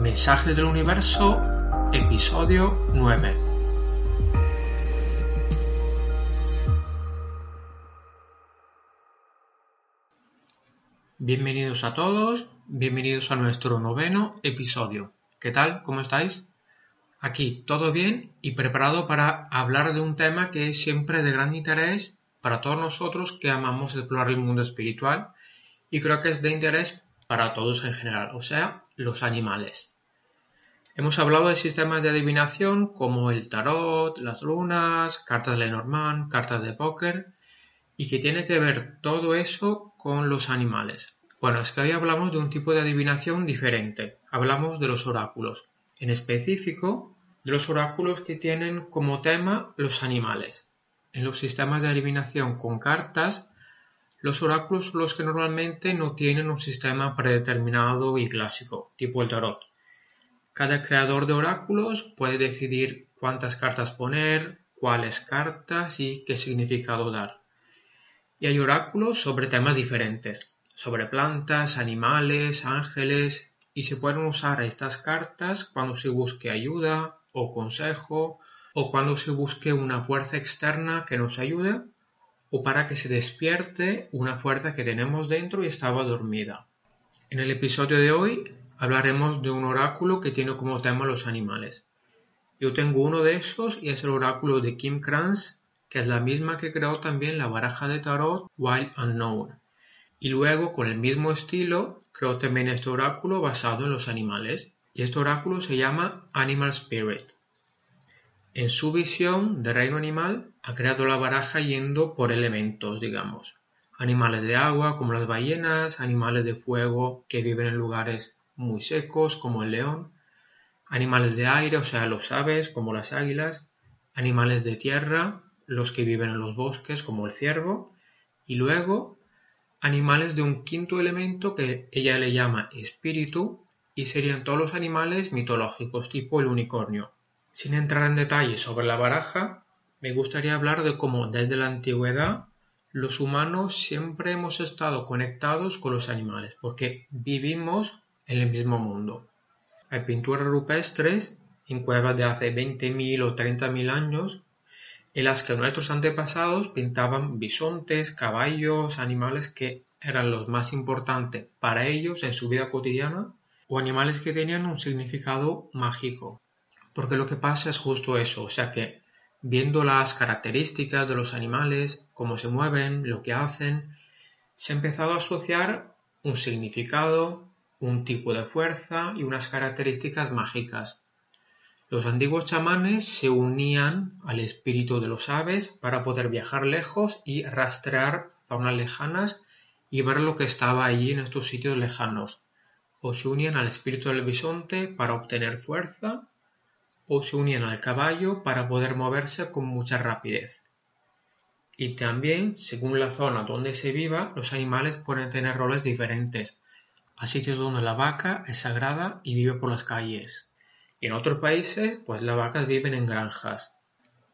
Mensajes del Universo, episodio 9. Bienvenidos a todos, bienvenidos a nuestro noveno episodio. ¿Qué tal? ¿Cómo estáis? Aquí todo bien y preparado para hablar de un tema que es siempre de gran interés para todos nosotros que amamos explorar el mundo espiritual y creo que es de interés para todos en general, o sea, los animales. Hemos hablado de sistemas de adivinación como el tarot, las lunas, cartas de Lenormand, cartas de póker y que tiene que ver todo eso con los animales. Bueno, es que hoy hablamos de un tipo de adivinación diferente. Hablamos de los oráculos. En específico, de los oráculos que tienen como tema los animales. En los sistemas de adivinación con cartas, los oráculos los que normalmente no tienen un sistema predeterminado y clásico, tipo el tarot. Cada creador de oráculos puede decidir cuántas cartas poner, cuáles cartas y qué significado dar. Y hay oráculos sobre temas diferentes, sobre plantas, animales, ángeles, y se pueden usar estas cartas cuando se busque ayuda o consejo, o cuando se busque una fuerza externa que nos ayude, o para que se despierte una fuerza que tenemos dentro y estaba dormida. En el episodio de hoy hablaremos de un oráculo que tiene como tema los animales. Yo tengo uno de esos y es el oráculo de Kim Kranz, que es la misma que creó también la baraja de tarot Wild Unknown. Y luego, con el mismo estilo, creó también este oráculo basado en los animales. Y este oráculo se llama Animal Spirit. En su visión de reino animal, ha creado la baraja yendo por elementos, digamos. Animales de agua, como las ballenas, animales de fuego que viven en lugares muy secos como el león, animales de aire, o sea, los aves como las águilas, animales de tierra, los que viven en los bosques como el ciervo, y luego animales de un quinto elemento que ella le llama espíritu, y serían todos los animales mitológicos tipo el unicornio. Sin entrar en detalles sobre la baraja, me gustaría hablar de cómo desde la antigüedad los humanos siempre hemos estado conectados con los animales, porque vivimos en el mismo mundo. Hay pinturas rupestres en cuevas de hace 20.000 o 30.000 años en las que nuestros antepasados pintaban bisontes, caballos, animales que eran los más importantes para ellos en su vida cotidiana o animales que tenían un significado mágico. Porque lo que pasa es justo eso, o sea que viendo las características de los animales, cómo se mueven, lo que hacen, se ha empezado a asociar un significado, un tipo de fuerza y unas características mágicas. Los antiguos chamanes se unían al espíritu de los aves para poder viajar lejos y rastrear zonas lejanas y ver lo que estaba allí en estos sitios lejanos. O se unían al espíritu del bisonte para obtener fuerza, o se unían al caballo para poder moverse con mucha rapidez. Y también, según la zona donde se viva, los animales pueden tener roles diferentes a sitios donde la vaca es sagrada y vive por las calles. Y en otros países, pues las vacas viven en granjas.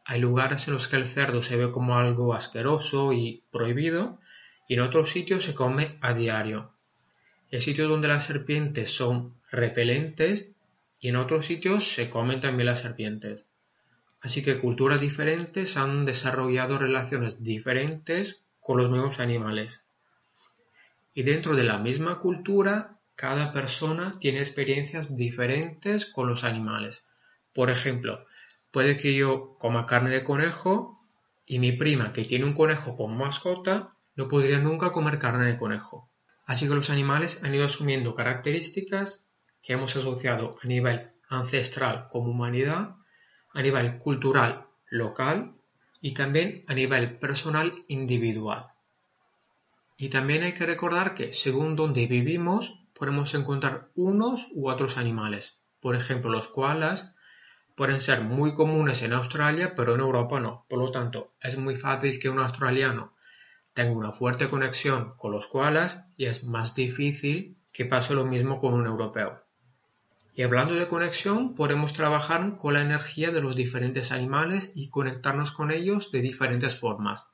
Hay lugares en los que el cerdo se ve como algo asqueroso y prohibido, y en otros sitios se come a diario. Hay sitios donde las serpientes son repelentes y en otros sitios se comen también las serpientes. Así que culturas diferentes han desarrollado relaciones diferentes con los mismos animales. Y dentro de la misma cultura, cada persona tiene experiencias diferentes con los animales. Por ejemplo, puede que yo coma carne de conejo y mi prima, que tiene un conejo como mascota, no podría nunca comer carne de conejo. Así que los animales han ido asumiendo características que hemos asociado a nivel ancestral como humanidad, a nivel cultural local y también a nivel personal individual. Y también hay que recordar que según donde vivimos podemos encontrar unos u otros animales. Por ejemplo, los koalas pueden ser muy comunes en Australia, pero en Europa no. Por lo tanto, es muy fácil que un australiano tenga una fuerte conexión con los koalas y es más difícil que pase lo mismo con un europeo. Y hablando de conexión, podemos trabajar con la energía de los diferentes animales y conectarnos con ellos de diferentes formas.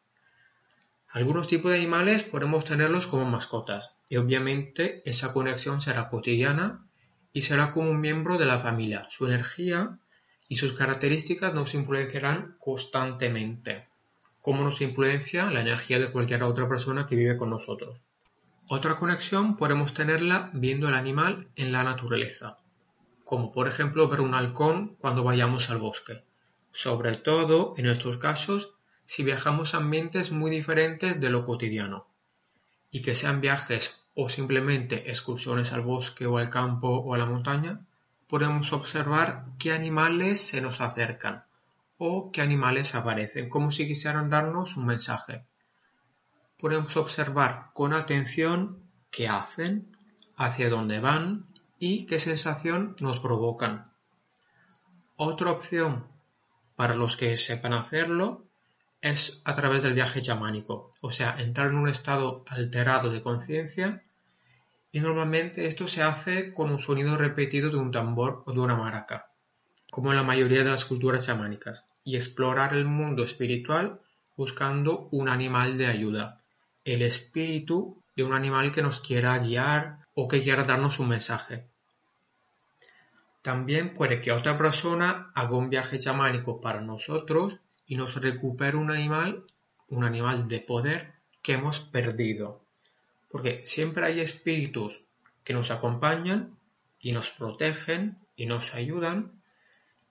Algunos tipos de animales podemos tenerlos como mascotas y obviamente esa conexión será cotidiana y será como un miembro de la familia. Su energía y sus características nos influenciarán constantemente, como nos influencia la energía de cualquier otra persona que vive con nosotros. Otra conexión podemos tenerla viendo el animal en la naturaleza, como por ejemplo ver un halcón cuando vayamos al bosque, sobre todo en estos casos si viajamos a ambientes muy diferentes de lo cotidiano, y que sean viajes o simplemente excursiones al bosque o al campo o a la montaña, podemos observar qué animales se nos acercan o qué animales aparecen, como si quisieran darnos un mensaje. Podemos observar con atención qué hacen, hacia dónde van y qué sensación nos provocan. Otra opción para los que sepan hacerlo es a través del viaje chamánico, o sea, entrar en un estado alterado de conciencia y normalmente esto se hace con un sonido repetido de un tambor o de una maraca, como en la mayoría de las culturas chamánicas, y explorar el mundo espiritual buscando un animal de ayuda, el espíritu de un animal que nos quiera guiar o que quiera darnos un mensaje. También puede que otra persona haga un viaje chamánico para nosotros y nos recupere un animal, un animal de poder que hemos perdido. Porque siempre hay espíritus que nos acompañan y nos protegen y nos ayudan,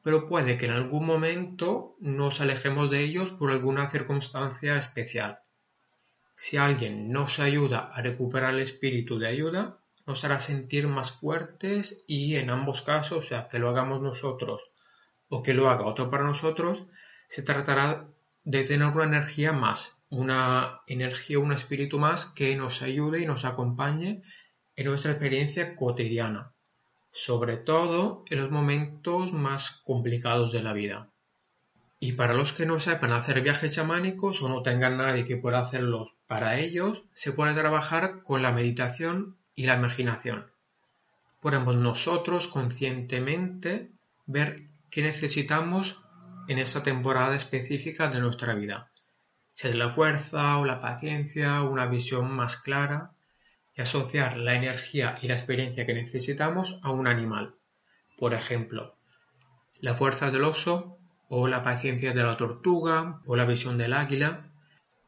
pero puede que en algún momento nos alejemos de ellos por alguna circunstancia especial. Si alguien nos ayuda a recuperar el espíritu de ayuda, nos hará sentir más fuertes y en ambos casos, o sea, que lo hagamos nosotros o que lo haga otro para nosotros, se tratará de tener una energía más, una energía, un espíritu más que nos ayude y nos acompañe en nuestra experiencia cotidiana, sobre todo en los momentos más complicados de la vida. Y para los que no sepan hacer viajes chamánicos o no tengan nadie que pueda hacerlos para ellos, se puede trabajar con la meditación y la imaginación. Podemos nosotros conscientemente ver qué necesitamos en esta temporada específica de nuestra vida. Si es la fuerza o la paciencia, una visión más clara y asociar la energía y la experiencia que necesitamos a un animal. Por ejemplo, la fuerza del oso o la paciencia de la tortuga o la visión del águila.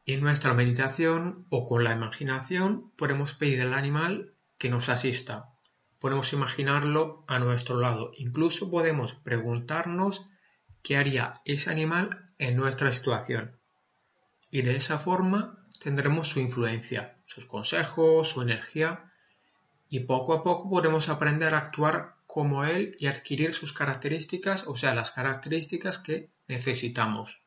En nuestra meditación o con la imaginación podemos pedir al animal que nos asista. Podemos imaginarlo a nuestro lado. Incluso podemos preguntarnos qué haría ese animal en nuestra situación. Y de esa forma tendremos su influencia, sus consejos, su energía, y poco a poco podemos aprender a actuar como él y adquirir sus características, o sea, las características que necesitamos.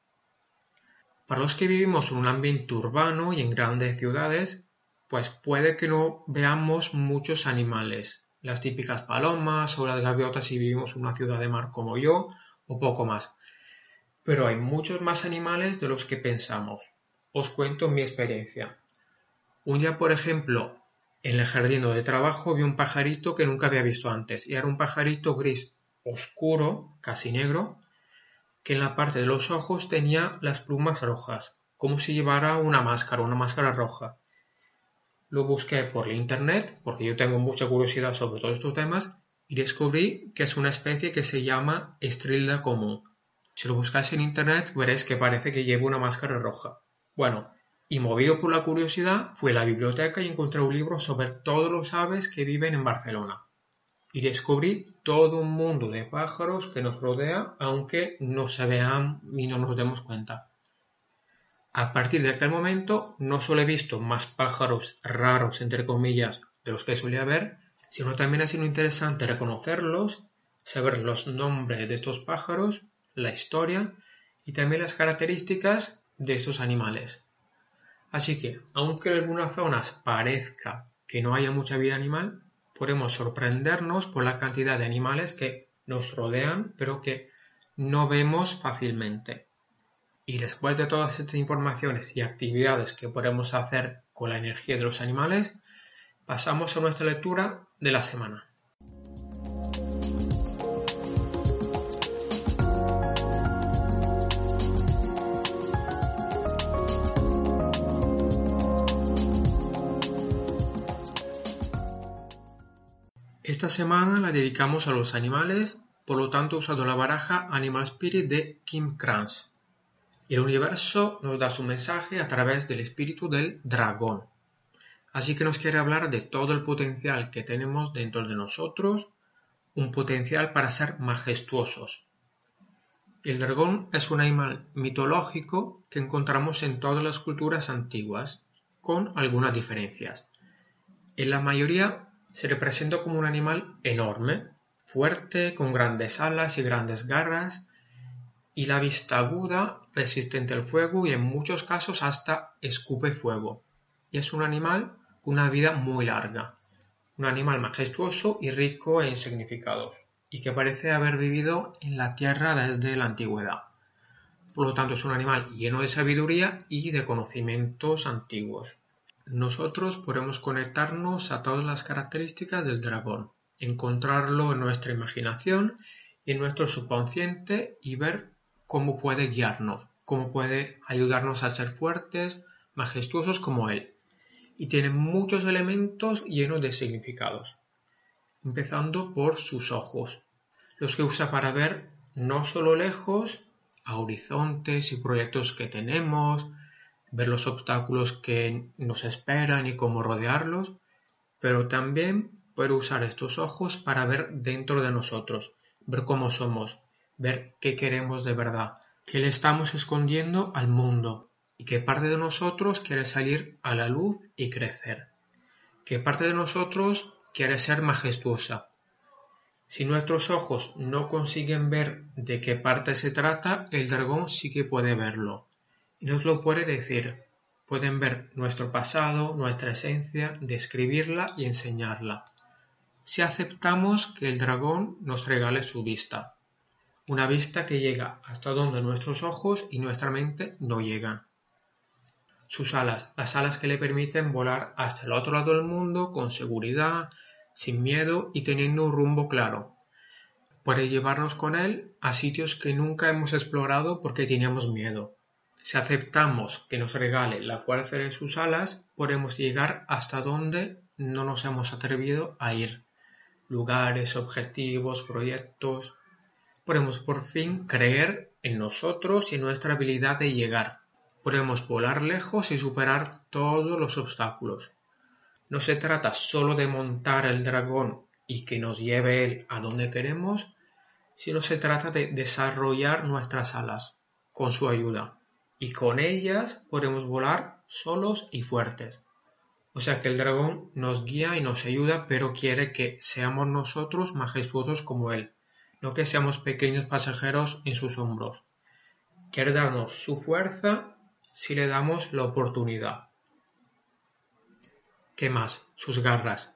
Para los que vivimos en un ambiente urbano y en grandes ciudades, pues puede que no veamos muchos animales, las típicas palomas o las gaviotas si vivimos en una ciudad de mar como yo, o poco más. Pero hay muchos más animales de los que pensamos. Os cuento mi experiencia. Un día, por ejemplo, en el jardín de trabajo vi un pajarito que nunca había visto antes, y era un pajarito gris oscuro, casi negro, que en la parte de los ojos tenía las plumas rojas, como si llevara una máscara, una máscara roja. Lo busqué por internet, porque yo tengo mucha curiosidad sobre todos estos temas, y descubrí que es una especie que se llama estrilda común. Si lo buscáis en internet veréis que parece que lleva una máscara roja. Bueno, y movido por la curiosidad, fui a la biblioteca y encontré un libro sobre todos los aves que viven en Barcelona. Y descubrí todo un mundo de pájaros que nos rodea, aunque no se vean y no nos demos cuenta. A partir de aquel momento, no solo he visto más pájaros raros, entre comillas, de los que solía ver, sino también ha sido interesante reconocerlos, saber los nombres de estos pájaros, la historia y también las características de estos animales. Así que, aunque en algunas zonas parezca que no haya mucha vida animal, podemos sorprendernos por la cantidad de animales que nos rodean, pero que no vemos fácilmente. Y después de todas estas informaciones y actividades que podemos hacer con la energía de los animales, pasamos a nuestra lectura de la semana. Esta semana la dedicamos a los animales, por lo tanto he usado la baraja Animal Spirit de Kim Kranz. El universo nos da su mensaje a través del espíritu del dragón. Así que nos quiere hablar de todo el potencial que tenemos dentro de nosotros, un potencial para ser majestuosos. El dragón es un animal mitológico que encontramos en todas las culturas antiguas, con algunas diferencias. En la mayoría se representa como un animal enorme, fuerte, con grandes alas y grandes garras, y la vista aguda, resistente al fuego y en muchos casos hasta escupe fuego. Y es un animal con una vida muy larga, un animal majestuoso y rico en significados, y que parece haber vivido en la tierra desde la antigüedad. Por lo tanto, es un animal lleno de sabiduría y de conocimientos antiguos. Nosotros podemos conectarnos a todas las características del dragón, encontrarlo en nuestra imaginación y en nuestro subconsciente y ver cómo puede guiarnos, cómo puede ayudarnos a ser fuertes, majestuosos como Él. Y tiene muchos elementos llenos de significados, empezando por sus ojos, los que usa para ver no solo lejos, a horizontes y proyectos que tenemos, ver los obstáculos que nos esperan y cómo rodearlos, pero también puede usar estos ojos para ver dentro de nosotros, ver cómo somos, ver qué queremos de verdad, qué le estamos escondiendo al mundo y qué parte de nosotros quiere salir a la luz y crecer, qué parte de nosotros quiere ser majestuosa. Si nuestros ojos no consiguen ver de qué parte se trata, el dragón sí que puede verlo y nos lo puede decir. Pueden ver nuestro pasado, nuestra esencia, describirla y enseñarla. Si aceptamos que el dragón nos regale su vista, una vista que llega hasta donde nuestros ojos y nuestra mente no llegan. Sus alas, las alas que le permiten volar hasta el otro lado del mundo con seguridad, sin miedo y teniendo un rumbo claro. Puede llevarnos con él a sitios que nunca hemos explorado porque teníamos miedo. Si aceptamos que nos regale la fuerza de sus alas, podemos llegar hasta donde no nos hemos atrevido a ir. Lugares, objetivos, proyectos, podemos por fin creer en nosotros y nuestra habilidad de llegar. Podemos volar lejos y superar todos los obstáculos. No se trata solo de montar el dragón y que nos lleve él a donde queremos, sino se trata de desarrollar nuestras alas con su ayuda. Y con ellas podemos volar solos y fuertes. O sea que el dragón nos guía y nos ayuda, pero quiere que seamos nosotros majestuosos como él no que seamos pequeños pasajeros en sus hombros. Quiere darnos su fuerza si le damos la oportunidad. ¿Qué más? Sus garras.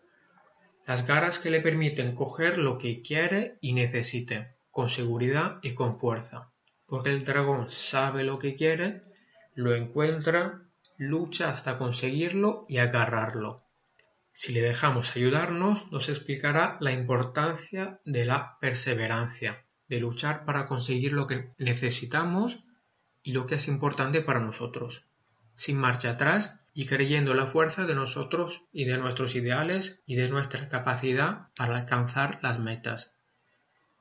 Las garras que le permiten coger lo que quiere y necesite, con seguridad y con fuerza. Porque el dragón sabe lo que quiere, lo encuentra, lucha hasta conseguirlo y agarrarlo. Si le dejamos ayudarnos, nos explicará la importancia de la perseverancia, de luchar para conseguir lo que necesitamos y lo que es importante para nosotros, sin marcha atrás y creyendo la fuerza de nosotros y de nuestros ideales y de nuestra capacidad para alcanzar las metas.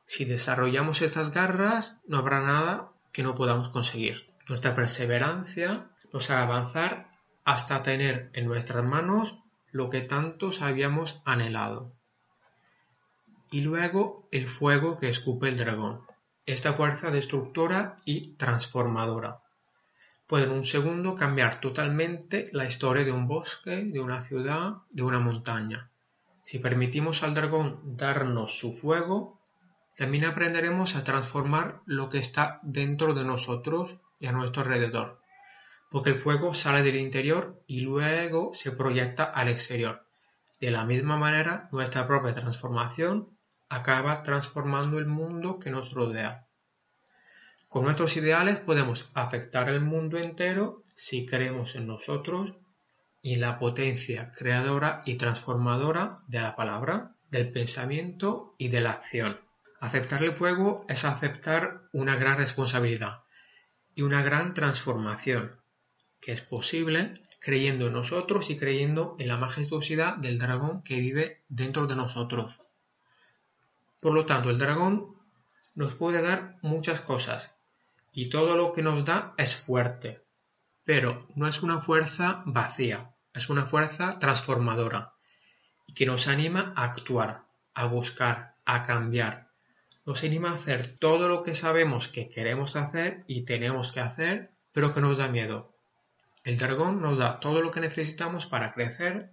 Si desarrollamos estas garras, no habrá nada que no podamos conseguir. Nuestra perseverancia nos hará avanzar hasta tener en nuestras manos lo que tantos habíamos anhelado. Y luego el fuego que escupe el dragón, esta fuerza destructora y transformadora. Puede en un segundo cambiar totalmente la historia de un bosque, de una ciudad, de una montaña. Si permitimos al dragón darnos su fuego, también aprenderemos a transformar lo que está dentro de nosotros y a nuestro alrededor porque el fuego sale del interior y luego se proyecta al exterior. De la misma manera, nuestra propia transformación acaba transformando el mundo que nos rodea. Con nuestros ideales podemos afectar el mundo entero si creemos en nosotros y la potencia creadora y transformadora de la palabra, del pensamiento y de la acción. Aceptar el fuego es aceptar una gran responsabilidad y una gran transformación, que es posible creyendo en nosotros y creyendo en la majestuosidad del dragón que vive dentro de nosotros. Por lo tanto, el dragón nos puede dar muchas cosas y todo lo que nos da es fuerte, pero no es una fuerza vacía, es una fuerza transformadora y que nos anima a actuar, a buscar, a cambiar. Nos anima a hacer todo lo que sabemos que queremos hacer y tenemos que hacer, pero que nos da miedo. El dragón nos da todo lo que necesitamos para crecer,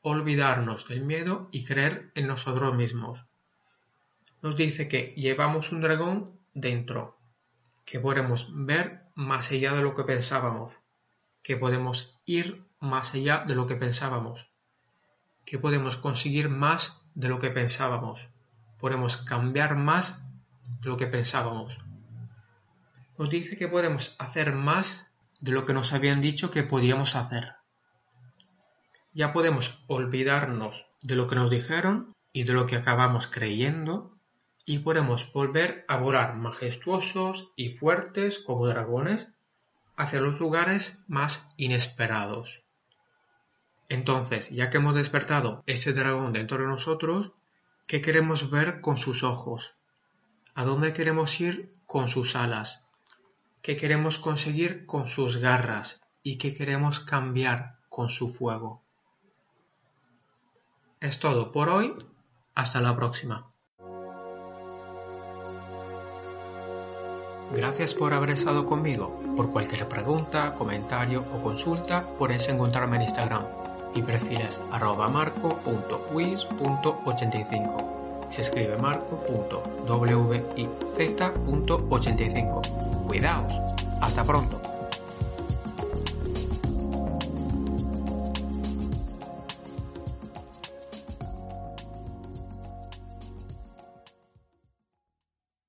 olvidarnos del miedo y creer en nosotros mismos. Nos dice que llevamos un dragón dentro, que podemos ver más allá de lo que pensábamos, que podemos ir más allá de lo que pensábamos, que podemos conseguir más de lo que pensábamos, podemos cambiar más de lo que pensábamos. Nos dice que podemos hacer más de lo que nos habían dicho que podíamos hacer. Ya podemos olvidarnos de lo que nos dijeron y de lo que acabamos creyendo y podemos volver a volar majestuosos y fuertes como dragones hacia los lugares más inesperados. Entonces, ya que hemos despertado este dragón dentro de nosotros, ¿qué queremos ver con sus ojos? ¿A dónde queremos ir con sus alas? ¿Qué queremos conseguir con sus garras? ¿Y qué queremos cambiar con su fuego? Es todo por hoy. Hasta la próxima. Gracias por haber estado conmigo. Por cualquier pregunta, comentario o consulta, puedes encontrarme en Instagram. Mi perfil es arroba marco.wiz.85. Se escribe marco.wiz.85. Cuidaos. Hasta pronto.